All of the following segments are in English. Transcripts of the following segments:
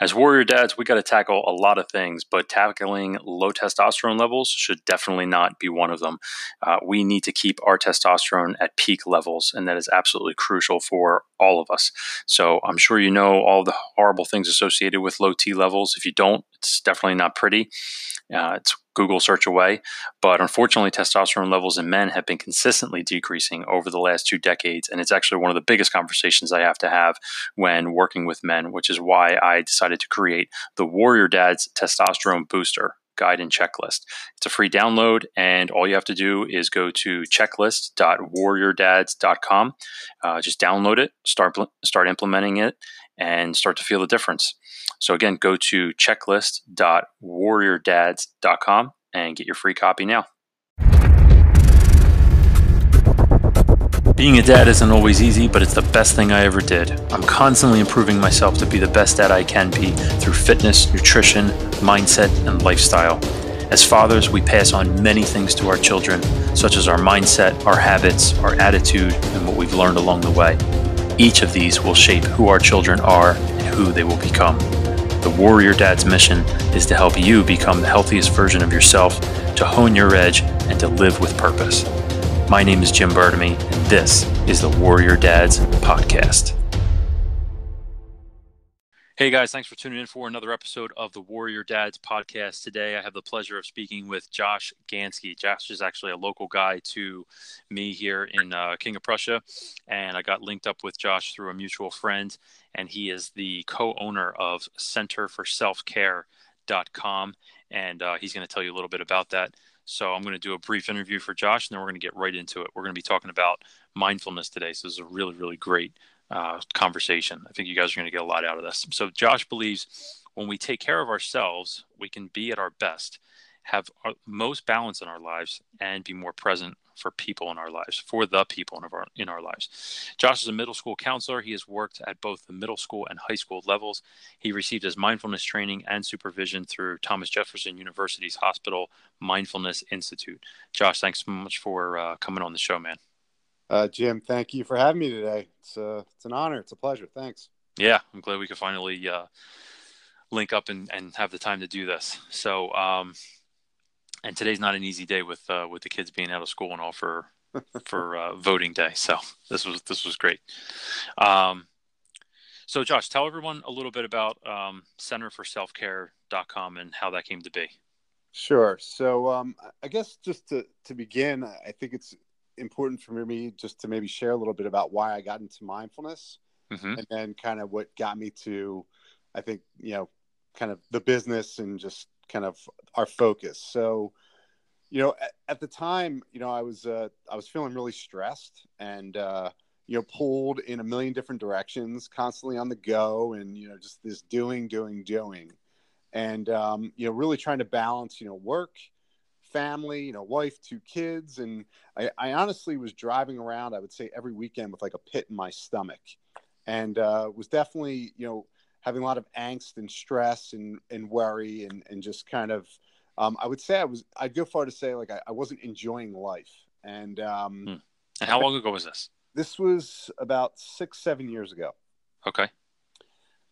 As warrior dads, we got to tackle a lot of things, but tackling low testosterone levels should definitely not be one of them. Uh, we need to keep our testosterone at peak levels, and that is absolutely crucial for all of us. So I'm sure you know all the horrible things associated with low T levels. If you don't, it's definitely not pretty. Uh, it's Google search away. But unfortunately, testosterone levels in men have been consistently decreasing over the last two decades. And it's actually one of the biggest conversations I have to have when working with men, which is why I decided to create the Warrior Dads Testosterone Booster guide and checklist. It's a free download, and all you have to do is go to checklist.warriordads.com. Uh, just download it, start start implementing it, and start to feel the difference. So again, go to checklist.warriordads.com and get your free copy now. Being a dad isn't always easy, but it's the best thing I ever did. I'm constantly improving myself to be the best dad I can be through fitness, nutrition, mindset, and lifestyle. As fathers, we pass on many things to our children, such as our mindset, our habits, our attitude, and what we've learned along the way. Each of these will shape who our children are and who they will become. The Warrior Dad's mission is to help you become the healthiest version of yourself, to hone your edge, and to live with purpose. My name is Jim Bertamy, and this is the Warrior Dads Podcast. Hey guys, thanks for tuning in for another episode of the Warrior Dads podcast. Today I have the pleasure of speaking with Josh Gansky. Josh is actually a local guy to me here in uh, King of Prussia, and I got linked up with Josh through a mutual friend, and he is the co owner of Center for Self Care.com, and uh, he's going to tell you a little bit about that. So I'm going to do a brief interview for Josh, and then we're going to get right into it. We're going to be talking about mindfulness today. So this is a really, really great uh, conversation. I think you guys are going to get a lot out of this. So, Josh believes when we take care of ourselves, we can be at our best, have our most balance in our lives, and be more present for people in our lives, for the people in our in our lives. Josh is a middle school counselor. He has worked at both the middle school and high school levels. He received his mindfulness training and supervision through Thomas Jefferson University's Hospital Mindfulness Institute. Josh, thanks so much for uh, coming on the show, man. Uh, Jim, thank you for having me today. It's uh, it's an honor. It's a pleasure. Thanks. Yeah, I'm glad we could finally uh, link up and, and have the time to do this. So, um, and today's not an easy day with uh, with the kids being out of school and all for for uh, voting day. So this was this was great. Um, so, Josh, tell everyone a little bit about um, centerforselfcare.com and how that came to be. Sure. So, um, I guess just to, to begin, I think it's important for me just to maybe share a little bit about why I got into mindfulness mm-hmm. and then kind of what got me to, I think, you know, kind of the business and just kind of our focus. So, you know, at, at the time, you know, I was, uh, I was feeling really stressed and, uh, you know, pulled in a million different directions, constantly on the go and, you know, just this doing, doing, doing. And, um, you know, really trying to balance, you know, work family, you know, wife, two kids, and I, I, honestly was driving around. I would say every weekend with like a pit in my stomach, and uh, was definitely you know having a lot of angst and stress and and worry and and just kind of. Um, I would say I was. I'd go far to say like I, I wasn't enjoying life. And um, hmm. and how long ago was this? This was about six, seven years ago. Okay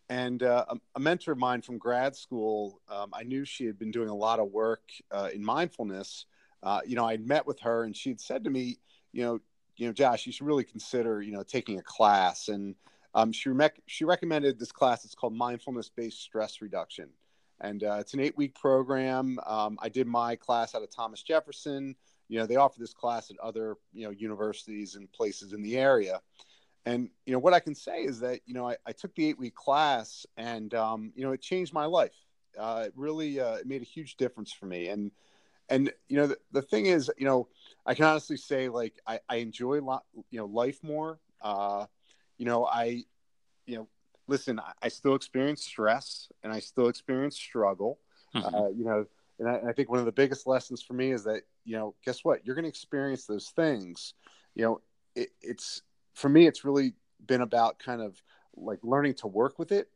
and uh, a mentor of mine from grad school, um, I knew she had been doing a lot of work uh, in mindfulness. Uh, you know, I'd met with her, and she had said to me, you know, you know, Josh, you should really consider, you know, taking a class. And um, she she recommended this class. It's called Mindfulness Based Stress Reduction, and uh, it's an eight week program. Um, I did my class out of Thomas Jefferson. You know, they offer this class at other you know universities and places in the area. And you know what I can say is that you know I, I took the eight week class and um, you know it changed my life. Uh, it really uh, it made a huge difference for me. And and you know the, the thing is you know I can honestly say like I, I enjoy lot you know life more. Uh, you know I you know listen I, I still experience stress and I still experience struggle. Mm-hmm. Uh, you know and I, and I think one of the biggest lessons for me is that you know guess what you're going to experience those things. You know it, it's for me, it's really been about kind of like learning to work with it,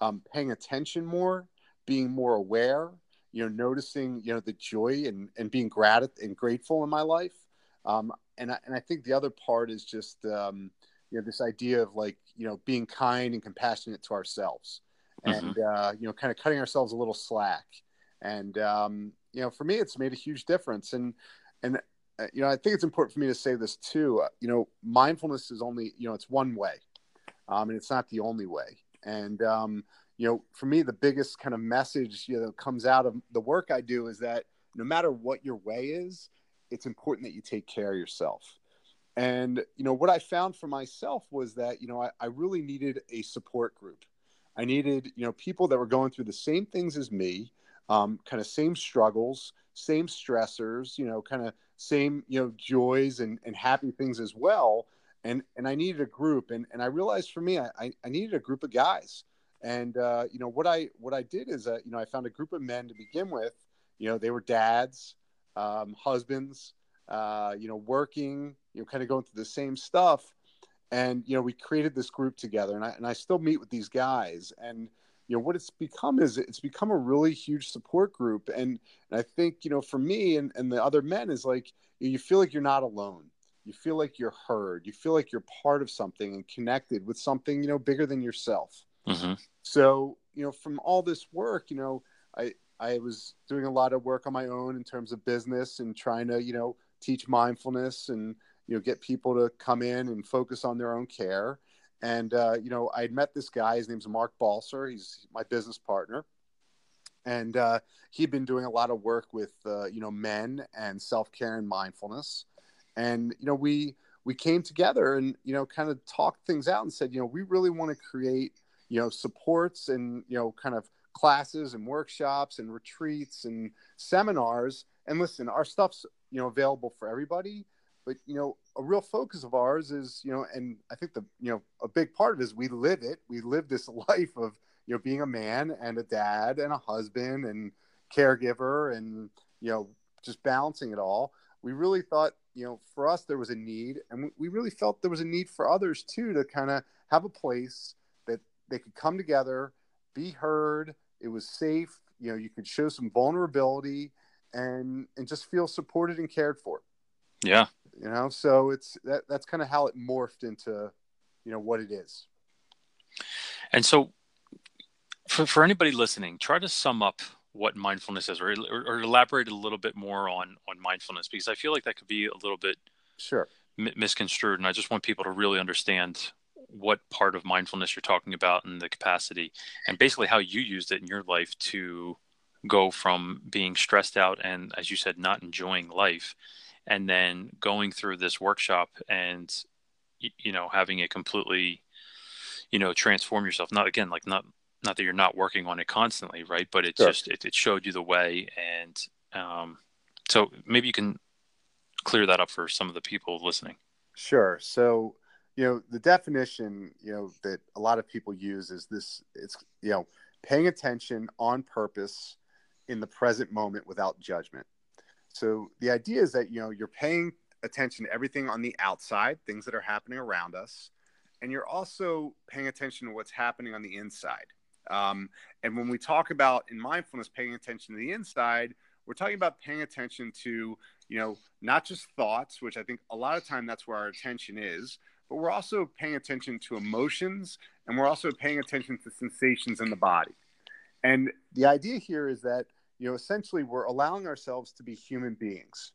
um, paying attention more, being more aware, you know, noticing, you know, the joy and, and being grat- and grateful in my life. Um, and, I, and I think the other part is just, um, you know, this idea of like, you know, being kind and compassionate to ourselves. and mm-hmm. uh, you know, kind of cutting ourselves a little slack. And um, you know, for me, it's made a huge difference. And and you know, I think it's important for me to say this too. Uh, you know, mindfulness is only you know it's one way, um, and it's not the only way. And um, you know, for me, the biggest kind of message you know comes out of the work I do is that no matter what your way is, it's important that you take care of yourself. And you know what I found for myself was that you know I, I really needed a support group. I needed you know people that were going through the same things as me, um, kind of same struggles, same stressors, you know, kind of same you know joys and, and happy things as well. And and I needed a group, and and I realized for me I I needed a group of guys. And uh, you know what I what I did is uh, you know I found a group of men to begin with. You know they were dads, um, husbands, uh, you know, working, you know, kind of going through the same stuff. And, you know, we created this group together and I, and I still meet with these guys and, you know, what it's become is it's become a really huge support group. And, and I think, you know, for me and, and the other men is like, you feel like you're not alone. You feel like you're heard. You feel like you're part of something and connected with something, you know, bigger than yourself. Mm-hmm. So, you know, from all this work, you know, I, I was doing a lot of work on my own in terms of business and trying to, you know, teach mindfulness and you know get people to come in and focus on their own care. And uh, you know, I had met this guy. His name's Mark Balser. He's my business partner, and uh, he'd been doing a lot of work with uh, you know men and self care and mindfulness. And you know, we we came together and you know kind of talked things out and said, you know, we really want to create you know supports and you know kind of classes and workshops and retreats and seminars and listen our stuff's you know available for everybody but you know a real focus of ours is you know and i think the you know a big part of it is we live it we live this life of you know being a man and a dad and a husband and caregiver and you know just balancing it all we really thought you know for us there was a need and we really felt there was a need for others too to kind of have a place that they could come together be heard it was safe you know you could show some vulnerability and and just feel supported and cared for. Yeah. You know, so it's that that's kind of how it morphed into, you know, what it is. And so for for anybody listening, try to sum up what mindfulness is or, or, or elaborate a little bit more on on mindfulness because I feel like that could be a little bit sure m- misconstrued and I just want people to really understand what part of mindfulness you're talking about and the capacity and basically how you used it in your life to go from being stressed out and as you said not enjoying life and then going through this workshop and you know having it completely you know transform yourself not again like not not that you're not working on it constantly right but it sure. just it, it, showed you the way and um, so maybe you can clear that up for some of the people listening sure so you know the definition you know that a lot of people use is this it's you know paying attention on purpose in the present moment without judgment. So the idea is that you know you're paying attention to everything on the outside, things that are happening around us, and you're also paying attention to what's happening on the inside. Um, and when we talk about in mindfulness paying attention to the inside, we're talking about paying attention to you know not just thoughts, which I think a lot of time that's where our attention is, but we're also paying attention to emotions, and we're also paying attention to sensations in the body. And the idea here is that, you know, essentially we're allowing ourselves to be human beings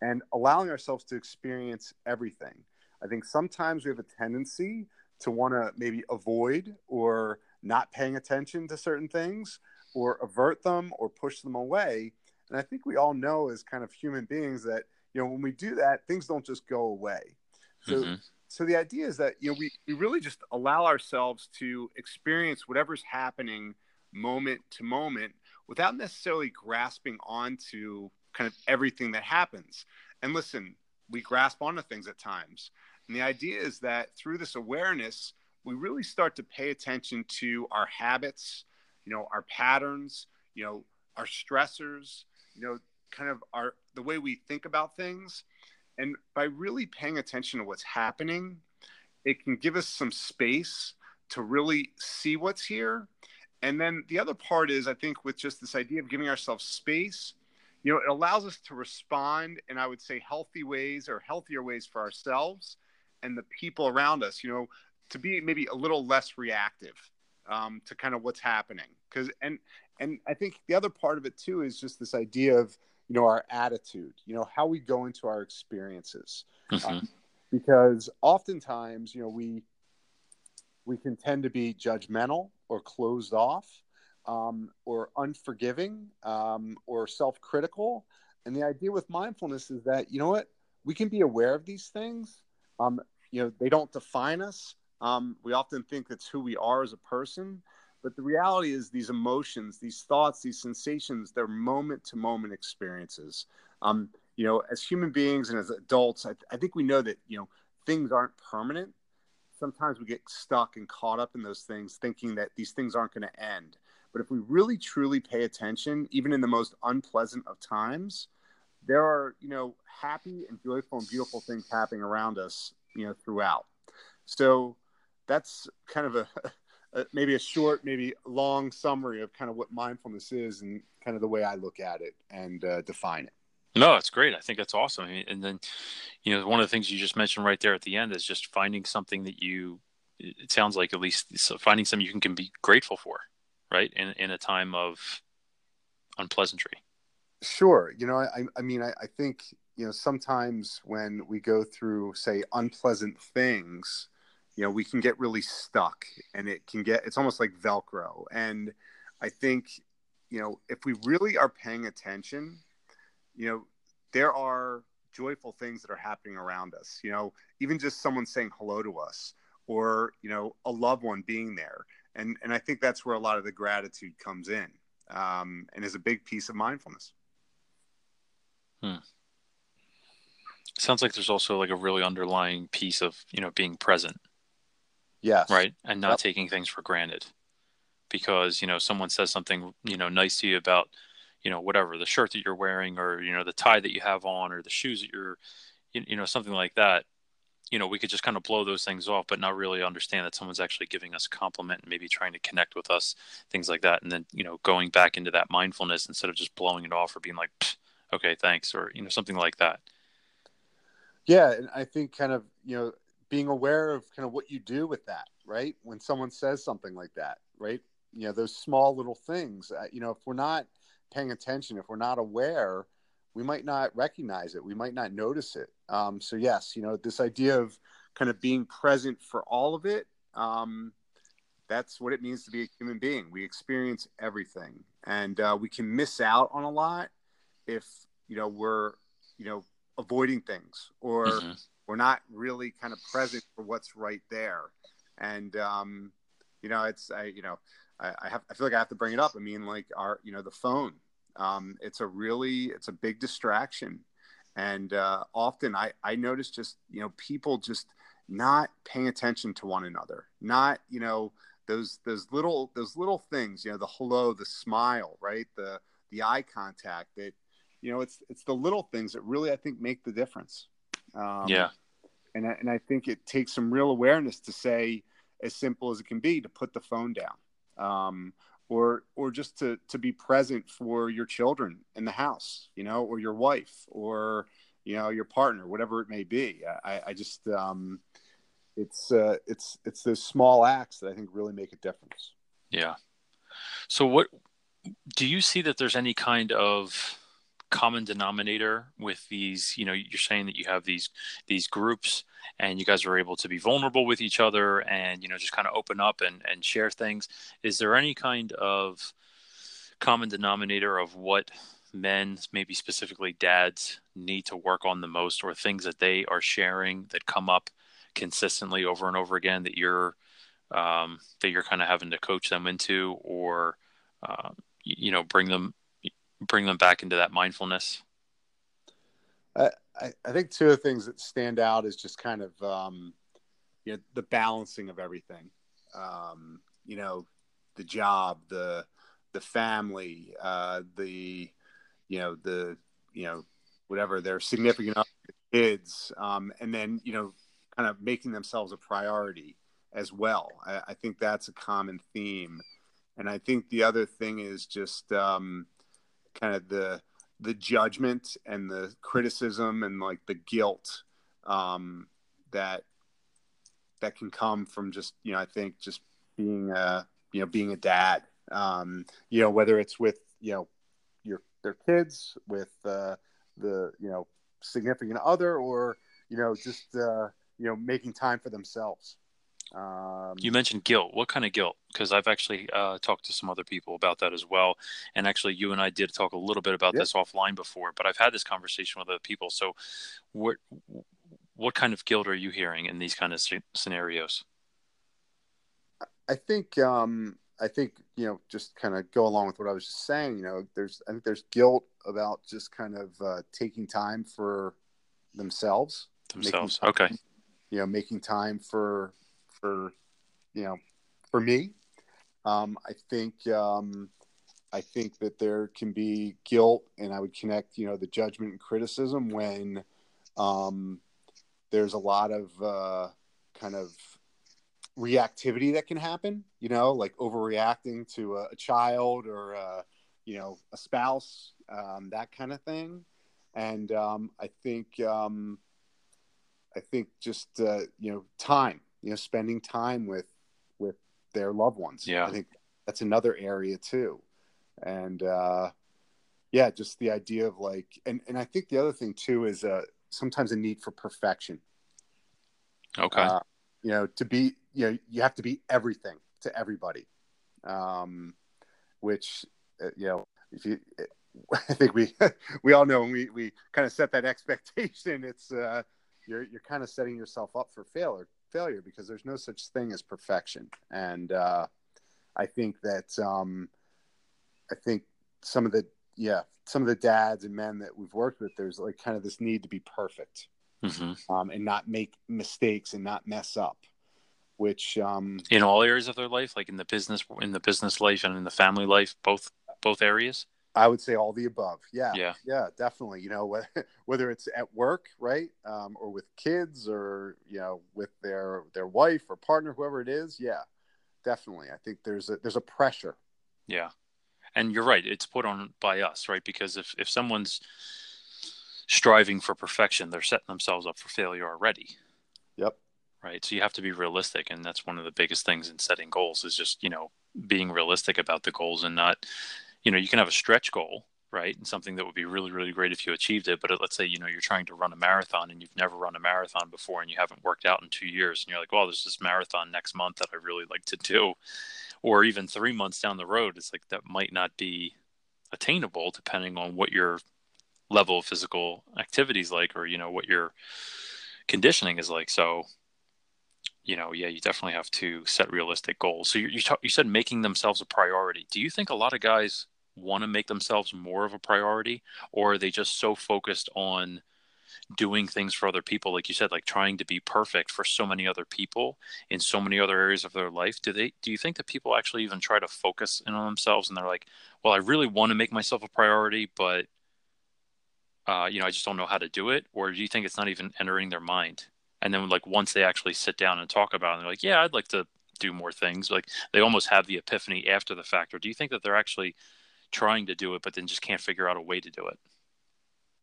and allowing ourselves to experience everything. I think sometimes we have a tendency to want to maybe avoid or not paying attention to certain things or avert them or push them away. And I think we all know as kind of human beings that, you know, when we do that, things don't just go away. So, mm-hmm. so the idea is that, you know, we, we really just allow ourselves to experience whatever's happening moment to moment without necessarily grasping onto kind of everything that happens. And listen, we grasp onto things at times. And the idea is that through this awareness, we really start to pay attention to our habits, you know, our patterns, you know, our stressors, you know, kind of our the way we think about things. And by really paying attention to what's happening, it can give us some space to really see what's here and then the other part is, I think, with just this idea of giving ourselves space, you know, it allows us to respond in, I would say, healthy ways or healthier ways for ourselves and the people around us, you know, to be maybe a little less reactive. um, to kind of what's happening. Because and and I think the other part of it too is just this idea of you know our attitude, you know how we go into our experiences, mm-hmm. um, because oftentimes you know we we can tend to be judgmental or closed off um, or unforgiving um, or self-critical. And the idea with mindfulness is that you know what? We can be aware of these things. Um, you know they don't define us. Um, we often think that's who we are as a person. But the reality is these emotions these thoughts these sensations they're moment to moment experiences. Um, you know as human beings and as adults I, I think we know that you know things aren't permanent sometimes we get stuck and caught up in those things thinking that these things aren't going to end. But if we really truly pay attention even in the most unpleasant of times there are you know happy and joyful and beautiful things happening around us you know throughout. So that's kind of a, a maybe a short maybe long summary of kind of what mindfulness is and kind of the way i look at it and uh, define it no, it's great. I think that's awesome. And then, you know, one of the things you just mentioned right there at the end is just finding something that you, it sounds like at least finding something you can, can be grateful for, right? In, in a time of unpleasantry. Sure. You know, I, I mean, I, I think, you know, sometimes when we go through, say, unpleasant things, you know, we can get really stuck and it can get, it's almost like Velcro. And I think, you know, if we really are paying attention, you know, there are joyful things that are happening around us. You know, even just someone saying hello to us or, you know, a loved one being there. And, and I think that's where a lot of the gratitude comes in um, and is a big piece of mindfulness. Hmm. Sounds like there's also like a really underlying piece of, you know, being present. Yes. Right. And not yep. taking things for granted because, you know, someone says something, you know, nice to you about, you know whatever the shirt that you're wearing or you know the tie that you have on or the shoes that you're you, you know something like that you know we could just kind of blow those things off but not really understand that someone's actually giving us a compliment and maybe trying to connect with us things like that and then you know going back into that mindfulness instead of just blowing it off or being like okay thanks or you know something like that. Yeah and i think kind of you know being aware of kind of what you do with that right? When someone says something like that right? You know those small little things uh, you know if we're not paying attention, if we're not aware, we might not recognize it. We might not notice it. Um, so yes, you know, this idea of kind of being present for all of it. Um, that's what it means to be a human being. We experience everything, and uh, we can miss out on a lot if you know we're you know avoiding things or mm-hmm. we're not really kind of present for what's right there. And um, you know, it's I you know I, I have I feel like I have to bring it up. I mean, like our you know the phone. Um, it's a really it's a big distraction, and uh, often I I notice just you know people just not paying attention to one another, not you know those those little those little things you know the hello the smile right? The the eye contact that you know it's it's the little things that really i think make the difference. Um, yeah. and I, and I think it takes some real awareness to say as simple as it can be to put the phone down. Um, or or just to to be present for your children in the house, you know, or your wife, or you know, your partner, whatever it may be. I, I just um, it's uh, it's it's those small acts that I think really make a difference. Yeah. So what do you see that there's any kind of common denominator with these you know you're saying that you have these these groups and you guys are able to be vulnerable with each other and you know just kind of open up and and share things. Is there any kind of common denominator of what men maybe specifically dads need to work on the most or things that they are sharing that come up consistently over and over again that you're um, that you're kind of having to coach them into or uh, you know bring them bring them back into that mindfulness? I, I think two of the things that stand out is just kind of um, you know the balancing of everything. Um, you know, the job, the the family, uh, the you know the you know whatever their significant other, kids, um, and then you know kind of making themselves a priority as well. I, I, think that's a common theme, and I think the other thing is just um, kind of the the judgment and the criticism and like the guilt um, that that can come from just you know I think just being a you know being a dad. Um, you know whether it's with you know your their kids with uh, the you know significant other or you know just uh, you know making time for themselves um, you mentioned guilt. What kind of guilt? Because I've actually uh, talked to some other people about that as well. And actually, you and I did talk a little bit about this offline before. But I've had this conversation with other people. So, what what kind of guilt are you hearing in these kind of scenarios? I think um, I think you know just kind of go along with what I was just saying. You know, there's I think there's guilt about just kind of uh, taking time for themselves. Themselves, time, okay. You know, making time for for you know for me. Um, I think um, I think that there can be guilt, and I would connect you know the judgment and criticism when um, there's a lot of uh, kind of reactivity that can happen. You know, like overreacting to a, a child or a, you know a spouse, um, that kind of thing. And um, I think um, I think just uh, you know time you know spending time with with their loved ones. Yeah. I think that's another area too. And uh yeah just the idea of like and and i think the other thing too is uh sometimes a need for perfection. Okay. Uh, you know to be you know you have to be everything to everybody. Um which uh, you know if you I think we we all know when we we kind of set that expectation it's uh you're you're kind of setting yourself up for failure failure because there's no such thing as perfection. And uh, I think that um, I think some of the yeah some of the dads and men that we've worked with, there's like kind of this need to be perfect mm-hmm. um, and not make mistakes and not mess up. Which um, in all areas of their life, like in the business, in the business life, and in the family life, both both areas. I would say all the above. Yeah. Yeah. Yeah, definitely. You know, whether, whether it's at work, right. Um, or with kids or, you know, with their, their wife or partner, whoever it is. Yeah, definitely. I think there's a, there's a pressure. Yeah. And you're right. It's put on by us, right? Because if, if someone's striving for perfection, they're setting themselves up for failure already. Yep. Right. So you have to be realistic. And that's one of the biggest things in setting goals is just, you know, being realistic about the goals and not you know you can have a stretch goal right and something that would be really really great if you achieved it but let's say you know you're trying to run a marathon and you've never run a marathon before and you haven't worked out in two years and you're like well there's this marathon next month that i really like to do or even three months down the road it's like that might not be attainable depending on what your level of physical activity is like or you know what your conditioning is like so you know, yeah, you definitely have to set realistic goals. So you you, you said making themselves a priority. Do you think a lot of guys want to make themselves more of a priority or are they just so focused on doing things for other people? Like you said like trying to be perfect for so many other people in so many other areas of their life. Do they do you think that people actually even try to focus in on themselves and they're like well i really want to make myself a priority but uh, you know i just don't know how to do it or do you think it's not even entering their mind? And then like once they actually sit down and talk about it they're like yeah i'd like to do more things like they almost have the epiphany after the fact or do you think that they're actually trying to do it, but then just can't figure out a way to do it.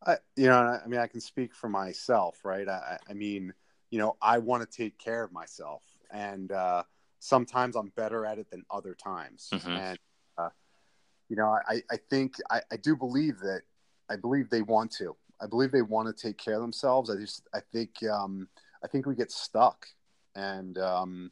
I, you know, I mean, I can speak for myself, right? I, I mean, you know, I want to take care of myself, and uh, sometimes I'm better at it than other times. Mm-hmm. And uh, you know, I, I think I, I do believe that I believe they want to. I believe they want to take care of themselves. I just I think um, I think we get stuck, and um,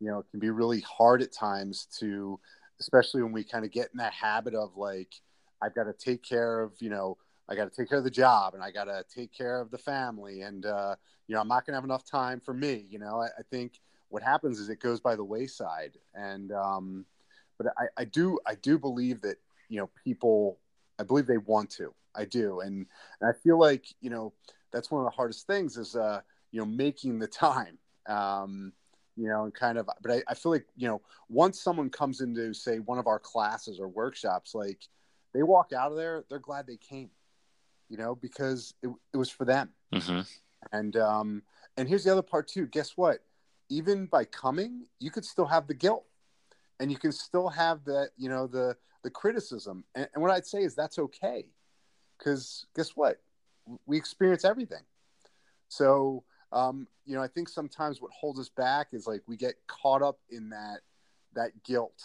you know, it can be really hard at times to especially when we kind of get in that habit of like I've got to take care of, you know, I got to take care of the job and I got to take care of the family. And, uh, you know, I'm not going to have enough time for me. You know, I, I, think what happens is it goes by the wayside. And, um, but I, I do, I do believe that, you know, people, I believe they want to, I do. And, and I feel like, you know, that's one of the hardest things is, uh, you know, making the time. Um, you know, and kind of, but I, I feel like, you know, once someone comes into, say, one of our classes or workshops, like they walk out of there, they're glad they came, you know, because it, it was for them. Mm-hmm. And, um, and here's the other part too. Guess what? Even by coming, you could still have the guilt and you can still have that, you know, the, the criticism. And, and what I'd say is that's okay. Cause guess what? We experience everything. So, um, you know, I think sometimes what holds us back is like we get caught up in that that guilt,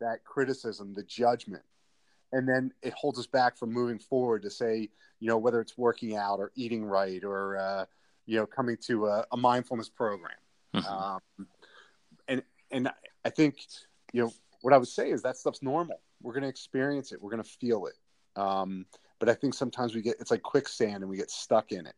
that criticism, the judgment. And then it holds us back from moving forward to say, you know, whether it's working out or eating right or, uh, you know, coming to a, a mindfulness program. Mm-hmm. Um, and, and I think, you know, what I would say is that stuff's normal. We're going to experience it. We're going to feel it. Um, but I think sometimes we get, it's like quicksand and we get stuck in it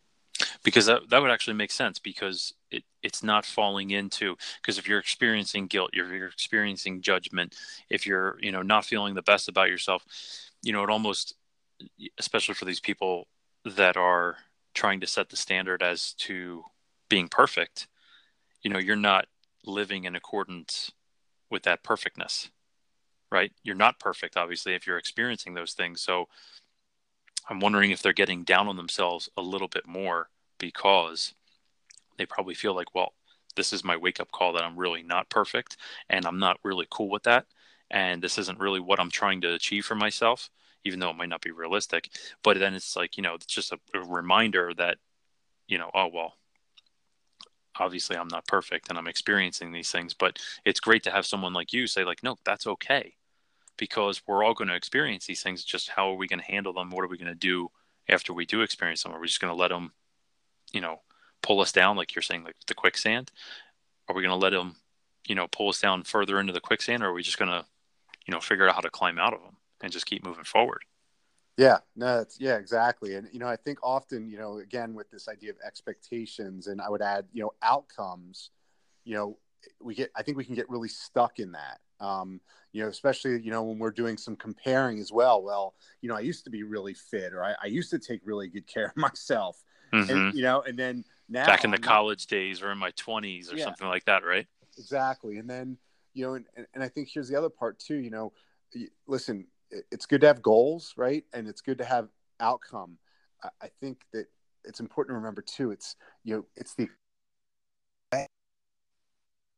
because that, that would actually make sense because it, it's not falling into because if you're experiencing guilt if you're experiencing judgment if you're you know not feeling the best about yourself you know it almost especially for these people that are trying to set the standard as to being perfect you know you're not living in accordance with that perfectness right? You're not perfect obviously if you're experiencing those things. So i'm wondering if they're getting down on themselves a little bit more because they probably feel like, well, this is my wake up call that I'm really not perfect and I'm not really cool with that. And this isn't really what I'm trying to achieve for myself, even though it might not be realistic. But then it's like, you know, it's just a, a reminder that, you know, oh, well, obviously I'm not perfect and I'm experiencing these things. But it's great to have someone like you say, like, no, that's okay because we're all going to experience these things. Just how are we going to handle them? What are we going to do after we do experience them? Are we just going to let them you know, pull us down, like you're saying, like the quicksand? Are we going to let them, you know, pull us down further into the quicksand, or are we just going to, you know, figure out how to climb out of them and just keep moving forward? Yeah, no, that's, yeah, exactly. And you know, I think often, you know, again with this idea of expectations, and I would add, you know, outcomes. You know, we get, I think we can get really stuck in that. Um, you know, especially you know when we're doing some comparing as well. Well, you know, I used to be really fit, or I, I used to take really good care of myself, mm-hmm. and, you know, and then now back in the I'm college not, days or in my twenties or yeah, something like that, right? Exactly. And then, you know, and, and I think here's the other part too, you know, listen, it's good to have goals, right? And it's good to have outcome. I think that it's important to remember too, it's, you know, it's the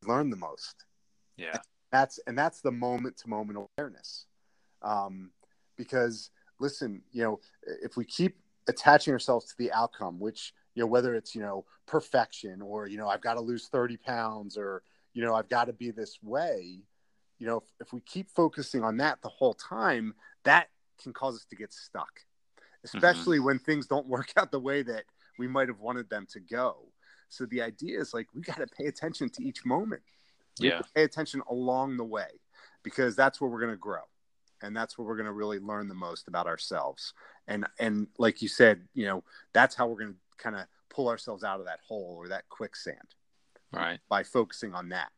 learn the most. Yeah. And that's, and that's the moment to moment awareness. Um, because listen, you know, if we keep attaching ourselves to the outcome, which you know whether it's you know perfection or you know I've got to lose thirty pounds or you know I've got to be this way. You know, if, if we keep focusing on that the whole time, that can cause us to get stuck, especially mm-hmm. when things don't work out the way that we might have wanted them to go. So the idea is like we got to pay attention to each moment. We yeah. pay attention along the way because that's where we're going to grow and that's where we're going to really learn the most about ourselves and and like you said you know that's how we're going to kind of pull ourselves out of that hole or that quicksand. Right. By focusing on that.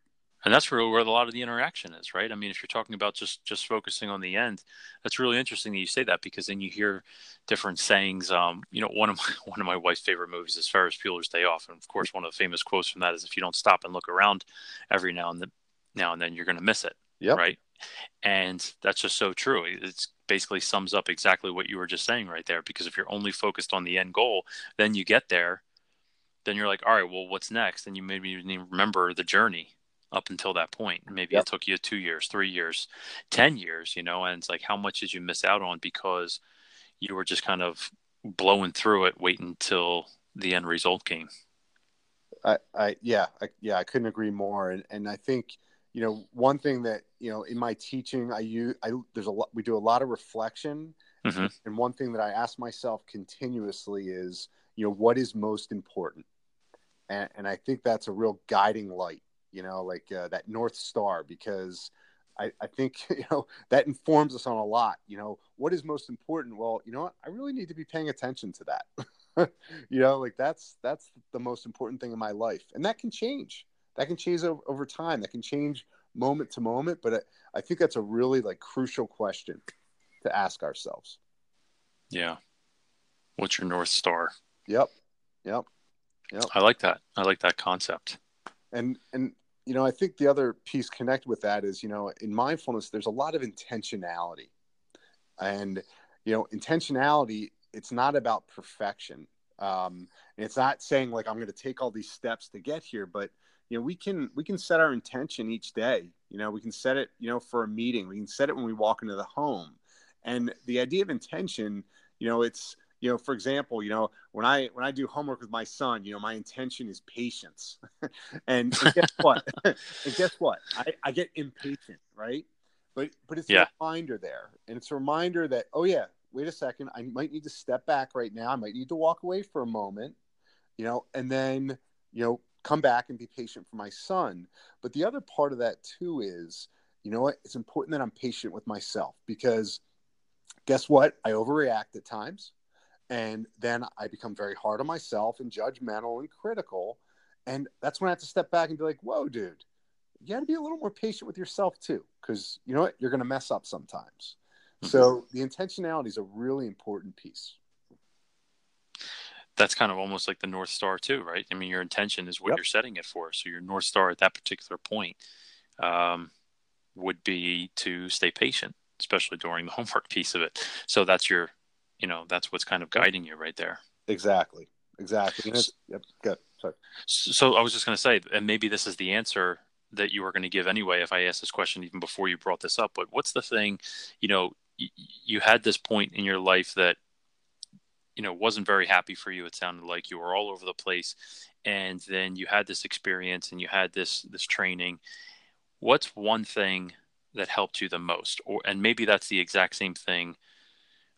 And that's where, where a lot of the interaction is right? I mean if you're talking about just just focusing on the end that's really interesting that you say that because then you hear different sayings. Um you know one of my one of my wife's favorite movies is ferris bueller's day off. And of course one of the famous quotes from that is if you don't stop and look around every now and then now and then you're going to miss it Yeah. right and that's just so true. It basically sums up exactly what you were just saying right there. Because if you're only focused on the end goal, then you get there, then you're like, all right, well, what's next? And you maybe even remember the journey up until that point. Maybe yep. it took you two years, three years, 10 years, you know, and it's like, how much did you miss out on because you were just kind of blowing through it, waiting until the end result came? I, I yeah, I, yeah, I couldn't agree more. And, and I think, you know, one thing that you know in my teaching, I use I there's a lot we do a lot of reflection, mm-hmm. and one thing that I ask myself continuously is, you know, what is most important, and, and I think that's a real guiding light, you know, like uh, that north star, because I, I think you know that informs us on a lot. You know, what is most important? Well, you know what, I really need to be paying attention to that. you know, like that's that's the most important thing in my life, and that can change that can change over, over time. That can change moment to moment. But I, I think that's a really like crucial question to ask ourselves. Yeah. What's your North Star? Yep. Yep. Yep. I like that. I like that concept. And, and, you know, I think the other piece connect with that is, you know, in mindfulness, there's a lot of intentionality. And, you know, intentionality, it's not about perfection. Um, and it's not saying like I'm going to take all these steps to get here, but you know we can we can set our intention each day you know we can set it you know for a meeting we can set it when we walk into the home and the idea of intention you know it's you know, for example, you know, when I when I do homework with my son, you know, my intention is patience. and, and, guess what? and guess what? I, I get impatient, right? But but it's yeah. a reminder there. And it's a reminder that, oh yeah, wait a second, I might need to step back right now. I might need to walk away for a moment, you know, and then, you know, come back and be patient for my son. But the other part of that too is, you know what? It's important that I'm patient with myself because guess what? I overreact at times. And then I become very hard on myself and judgmental and critical. And that's when I have to step back and be like, whoa, dude, you got to be a little more patient with yourself too. Because you know what? You're going to mess up sometimes. Mm-hmm. So the intentionality is a really important piece that's kind of almost like the north star too right? I mean your intention is what yep. you're setting it for. So your north star at that particular point um, would be to stay patient especially during the homework piece of it. So that's your you know that's what's kind of guiding you right there. Exactly. Exactly. Yep good Sorry. so i was just going to say and maybe this is the answer that you were going to give anyway if i asked this question even before you brought this up but what's the thing you know you had this point in your life that you know wasn't very happy for you it sounded like you were all over the place and then you had this experience and you had this this training. What's one thing that helped you the most? Or and maybe that's the exact same thing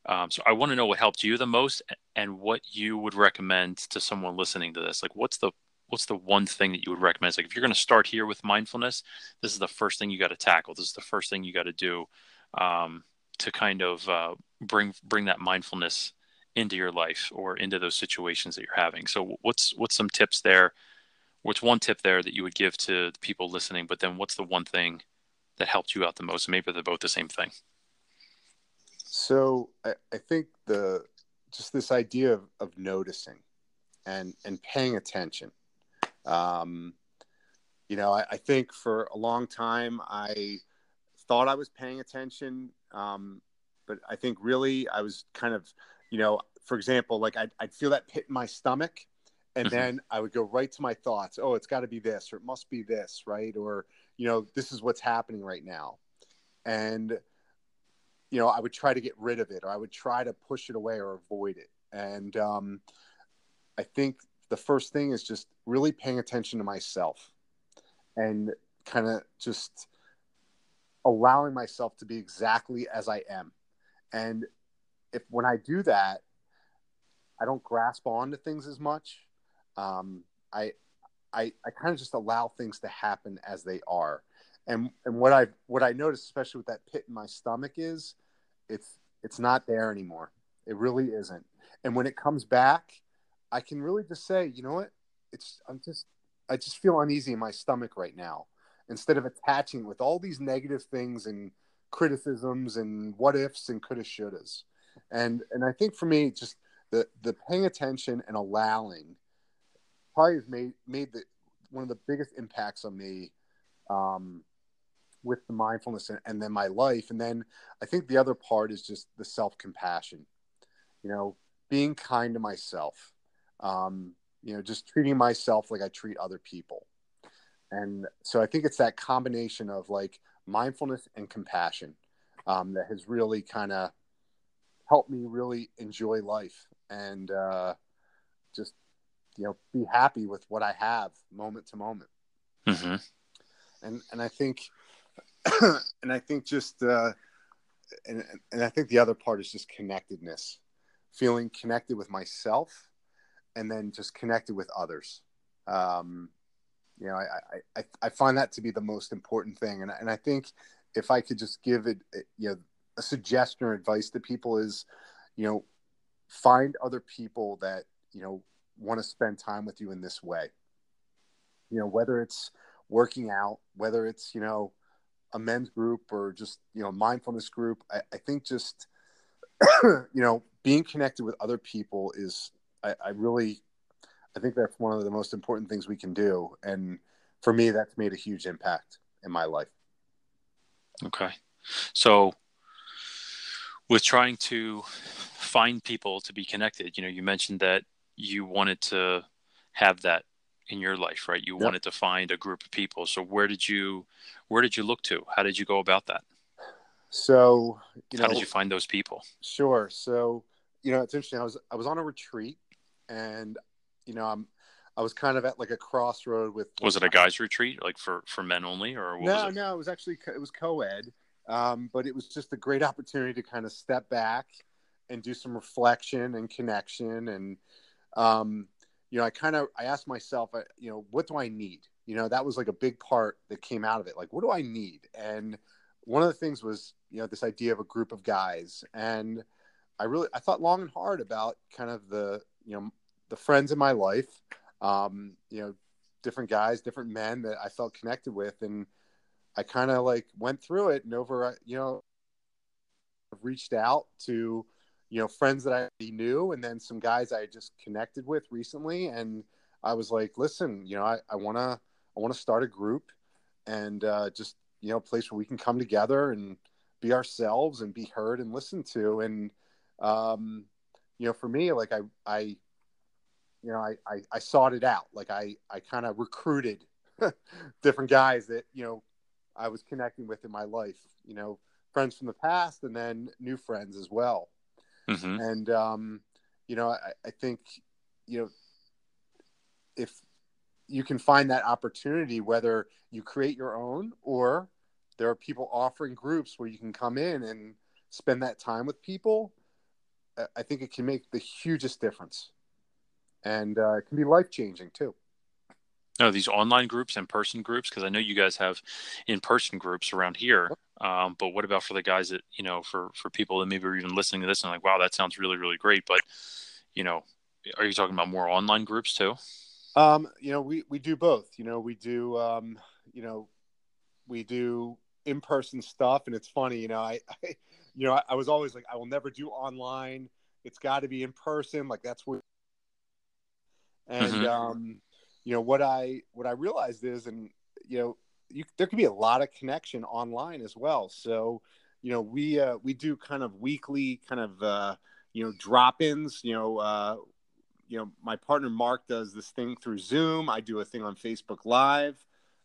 um, so i want to know what helped you the most and what you would recommend to someone listening to this. Like what's the what's the one thing that you would recommend? It's like if you're going to start here with mindfulness this is the first thing you got to tackle. This is the first thing you got to do um, to kind of uh, bring bring that mindfulness into your life or into those situations that you're having. So what's what's some tips there? What's one tip there that you would give to people listening? But then what's the one thing that helped you out the most? Maybe they're both the same thing. So I, I think the just this idea of, of noticing and and paying attention. Um, you know, I, I, think for a long time I thought I was paying attention, um, but I think really I was kind of you know, for example, like I'd, I'd feel that pit in my stomach and mm-hmm. then I would go right to my thoughts. Oh, it's got to be this, or it must be this, right? Or, you know, this is what's happening right now. And, you know, I would try to get rid of it or I would try to push it away or avoid it. And um, I think the first thing is just really paying attention to myself and kind of just allowing myself to be exactly as I am. And if when I do that, I don't grasp on to things as much. Um, I, I, I kind of just allow things to happen as they are. And, and what I, what I notice, especially with that pit in my stomach is it's, it's not there anymore. It really isn't. And when it comes back, I can really just say, you know what? It's, I'm just, I just feel uneasy in my stomach right now instead of attaching with all these negative things and criticisms and what ifs and coulda shouldas and and I think for me, just the the paying attention and allowing probably has made made the one of the biggest impacts on me um, with the mindfulness and, and then my life. And then I think the other part is just the self compassion. You know, being kind to myself. Um, you know, just treating myself like I treat other people. And so I think it's that combination of like mindfulness and compassion um, that has really kind of helped me really enjoy life and uh, just you know be happy with what I have moment to moment. Mm-hmm. And and I think and I think just uh, and and I think the other part is just connectedness, feeling connected with myself, and then just connected with others. Um, you know, I, I I find that to be the most important thing, and and I think if I could just give it, you know, a suggestion or advice to people is, you know, find other people that, you know, want to spend time with you in this way. You know, whether it's working out, whether it's, you know, a men's group or just, you know, mindfulness group. I, I think just, you know, being connected with other people is, I, I really, I think that's one of the most important things we can do. And for me, that's made a huge impact in my life. Okay. So with trying to find people to be connected you know you mentioned that you wanted to have that in your life right you yep. wanted to find a group of people so where did you where did you look to how did you go about that so you know, how did you find those people sure so you know, it's interesting. I was I was on a retreat, and you know, I'm I was kind of at like a crossroad with. Was it a guys' retreat, like for for men only, or no? it? No, it was actually it was co-ed, um, but it was just a great opportunity to kind of step back and do some reflection and connection, and um, you know, I kind of I asked myself, you know, what do I need? You know, that was like a big part that came out of it. Like, what do I need? And one of the things was, you know, this idea of a group of guys, and I really I thought long and hard about kind of the you know the friends in my life um, you know, different guys, different men that I felt connected with, and I kind of like went through it and over, uh, you know, reached out to, you know, friends that I knew, and then some guys I just connected with recently, and I was like, listen, you know, I, I wanna, I wanna start a group, and uh, just you know, a place where we can come together and be ourselves and be heard and listened to, and um, you know, for me, like I, I you know, I, I, I sought it out. Like I, I kind of recruited different guys that, you know, I was connecting with in my life, you know, friends from the past and then new friends as well. Mm-hmm. And, um, you know, I, I think, you know, if you can find that opportunity, whether you create your own or there are people offering groups where you can come in and spend that time with people, I think it can make the hugest difference and uh, it can be life changing too. No, these online groups and person groups, because I know you guys have in person groups around here. Um, but what about for the guys that you know, for for people that maybe are even listening to this and like, wow, that sounds really really great. But you know, are you talking about more online groups too? Um, you know, we we do both. You know, we do um, you know, we do in person stuff, and it's funny. You know, I, I you know, I, I was always like, I will never do online. It's got to be in person. Like that's what and mm-hmm. um, you know what I what I realized is, and you know, you, there can be a lot of connection online as well. So you know, we uh, we do kind of weekly kind of uh, you know drop-ins. You know, uh, you know, my partner Marc does this thing through Zoom. I do a thing on Facebook Live.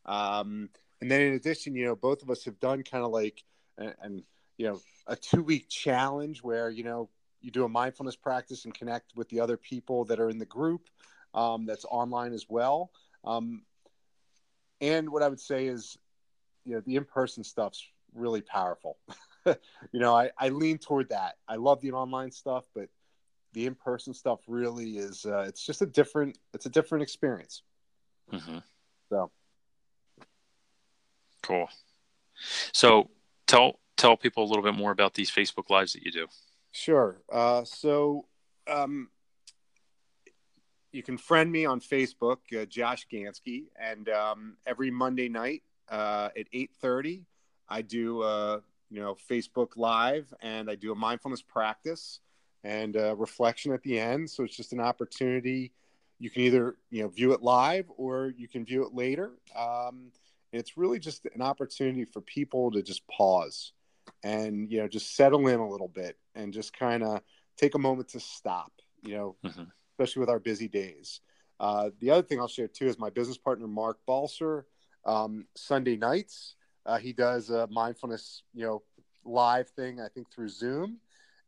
Um, and then in addition, you know, both of us have done kind of like, and, and you know, a two week challenge where, you know, you do a mindfulness practice and connect with the other people that are in the group um, that's online as well. Um, and what I would say is, you know, the in person stuff's really powerful. you know, I, I lean toward that. I love the online stuff, but the in person stuff really is, uh, it's just a different, it's a different experience. Mm-hmm. So. Cool. So tell, tell people a little bit more about these Facebook lives that you do. Sure. Uh, so, um, you can friend me on Facebook, uh, Josh Gansky, and um, every Monday night uh, at eight thirty, I do uh, you know Facebook Live, and I do a mindfulness practice and reflection at the end. So it's just an opportunity. You can either you know view it live or you can view it later. Um, it's really just an opportunity for people to just pause and you know just settle in a little bit and just kind of take a moment to stop. You know. Mm-hmm especially with our busy days. Uh, the other thing I'll share too is my business partner Marc Balcer. Um, Sunday nights, uh, he does a mindfulness, you know, live thing. I think through Zoom,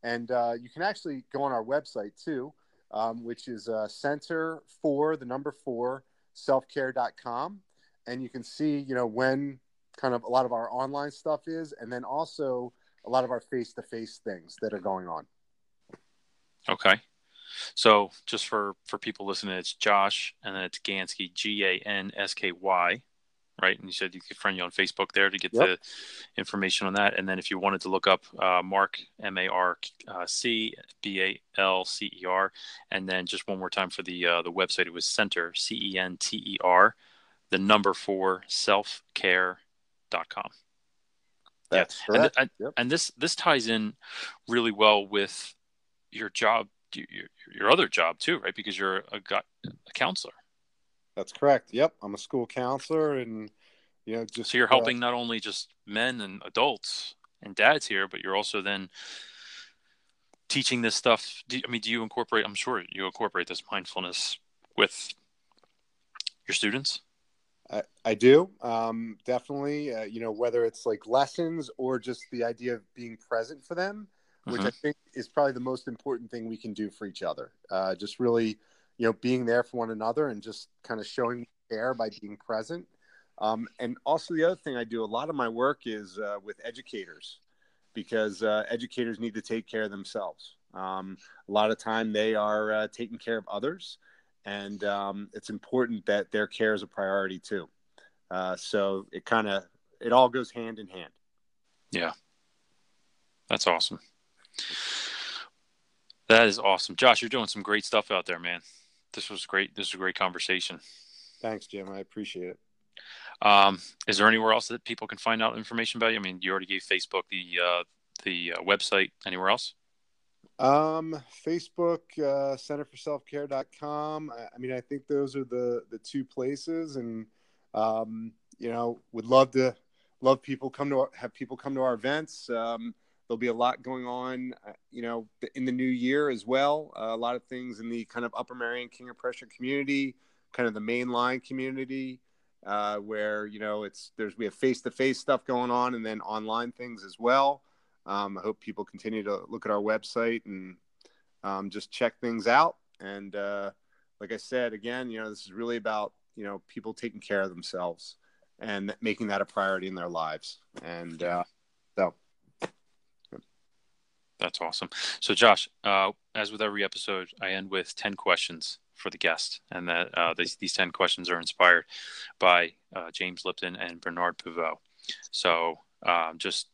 and uh, you can actually go on our website too, um, which is uh, Center for the number four selfcare.com, and you can see, you know, when kind of a lot of our online stuff is, and then also a lot of our face to face things that are going on. Okay. So just for for people listening, it's Josh and then it's Gansky, G A N S K Y, right? And you said you could friend you on Facebook there to get yep. the information on that. And then if you wanted to look up uh, Mark M A R C B A L C E R, and then just one more time for the uh, the website, it was Center C E N T E R, the number four selfcare.com. That's yeah. correct. And, yep. and this this ties in really well with your job your, your other job too, right? Because you're a, a counselor. That's correct. Yep, I'm a school counselor, and you know, just so you're helping uh, not only just men and adults and dads here, but you're also then teaching this stuff. Do, I mean, do you incorporate? I'm sure you incorporate this mindfulness with your students. I, I do um, definitely. Uh, you know, whether it's like lessons or just the idea of being present for them. Which Mhm. I think is probably the most important thing we can do for each other. Uh, just really, you know, being there for one another and just kind of showing care by being present. Um, and also, the other thing I do a lot of my work is uh, with educators because uh, educators need to take care of themselves. Um, a lot of time they are uh, taking care of others, and um, it's important that their care is a priority too. Uh, so it kind of it all goes hand in hand. Yeah, that's awesome. That is awesome. Josh, you're doing some great stuff out there, man. This was great. This was a great conversation. Thanks, Jim. I appreciate it. Um, is there anywhere else that people can find out information about you? I mean, you already gave Facebook the uh, the uh, website. Anywhere else? Um, Facebook, uh, centerforselfcare.com. I, I mean, I think those are the the two places, and um, you know, would love to love people come to our, have people come to our events. Um, there'll be a lot going on, uh, you know, in the new year as well. Uh, a lot of things in the kind of Upper Marion King of Prussia community, kind of the mainline community, uh, where you know it's there's we have face to face stuff going on, and then online things as well. Um, I hope people continue to look at our website and um, just check things out. And uh, like I said, again, you know, this is really about you know people taking care of themselves and making that a priority in their lives. And uh, That's awesome. So, Josh, uh, as with every episode, I end with 10 questions for the guest. And that uh, these, these 10 questions are inspired by uh, James Lipton and Bernard Pivot. So, um, just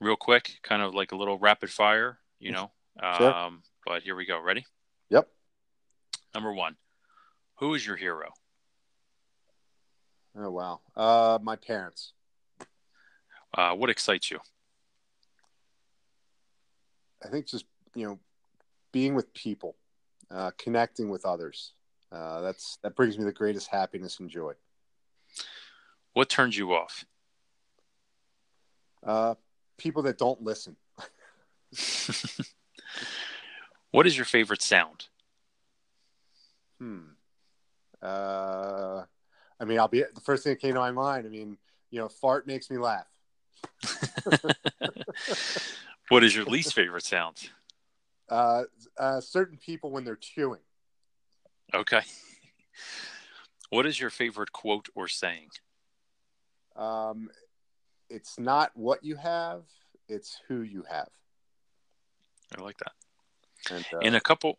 real quick, kind of like a little rapid fire, you know. Sure. Um, but here we go. Ready? yep. Number one Who is your hero? Oh wow. Uh, my parents. Uh, what excites you? I think just you know being with people, uh, connecting with others. Uh, that's that brings me the greatest happiness and joy. What turns you off? Uh, people that don't listen. what is your favorite sound? Hmm. Uh, I mean, I'll be the first thing that came to my mind. I mean, you know, fart makes me laugh. what is your least favorite sound? Uh, uh, certain people when they're chewing. Okay. What is your favorite quote or saying? Um, it's not what you have; it's who you have. I like that. And, uh, In a couple,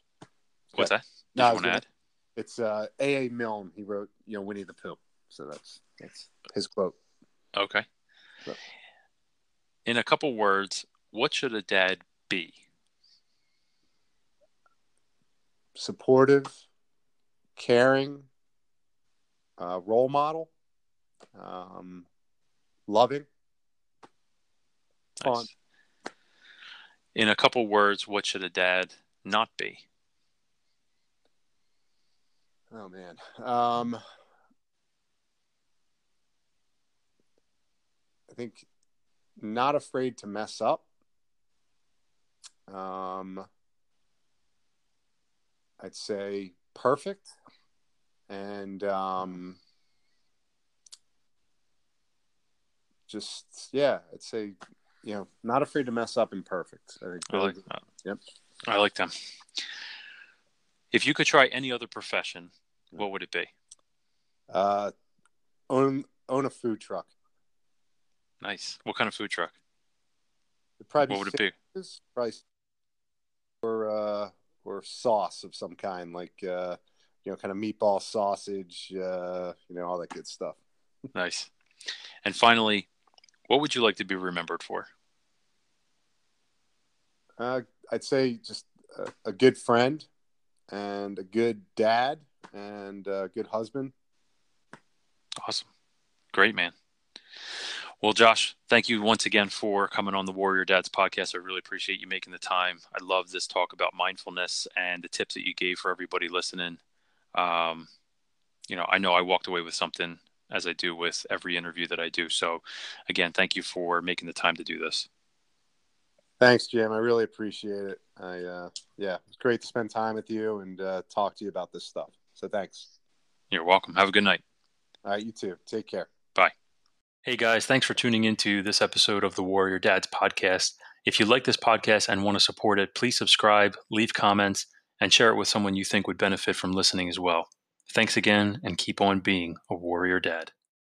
what's that? Did No, you want to add? it's uh, A. A. Milne. He wrote, you know, Winnie the Pooh. So that's that's his quote. Okay. Yep. In a couple words, what should a dad be? Supportive, caring, uh, role model, um, loving. Fun. Nice. In a couple words, what should a dad not be? Oh man. Um, I think not afraid to mess up. Um, I'd say perfect, and um, just yeah, I'd say you know not afraid to mess up and perfect. I I like that. Yep. I like them. If you could try any other profession, what would it be? uh, own own a food truck. Nice. What kind of food truck? It'd probably What would it be? Probably or uh, or sauce of some kind, like uh, you know, kind of meatball sausage, uh, you know, all that good stuff. Nice. And finally, what would you like to be remembered for? Uh, I'd say just a, a good friend and a good dad and a good husband. Awesome. Great, man. Well, Josh, thank you once again for coming on the Warrior Dads podcast. I really appreciate you making the time. I love this talk about mindfulness and the tips that you gave for everybody listening. Um, you know, I know I walked away with something as I do with every interview that I do. So, again, thank you for making the time to do this. Thanks, Jim. I really appreciate it. I uh, yeah, it's great to spend time with you and uh, talk to you about this stuff. So thanks. You're welcome. Have a good night. All right, you too. Take care. Hey guys, thanks for tuning into this episode of the Warrior Dads podcast. If you like this podcast and want to support it, please subscribe, leave comments, and share it with someone you think would benefit from listening as well. Thanks again, and keep on being a warrior dad.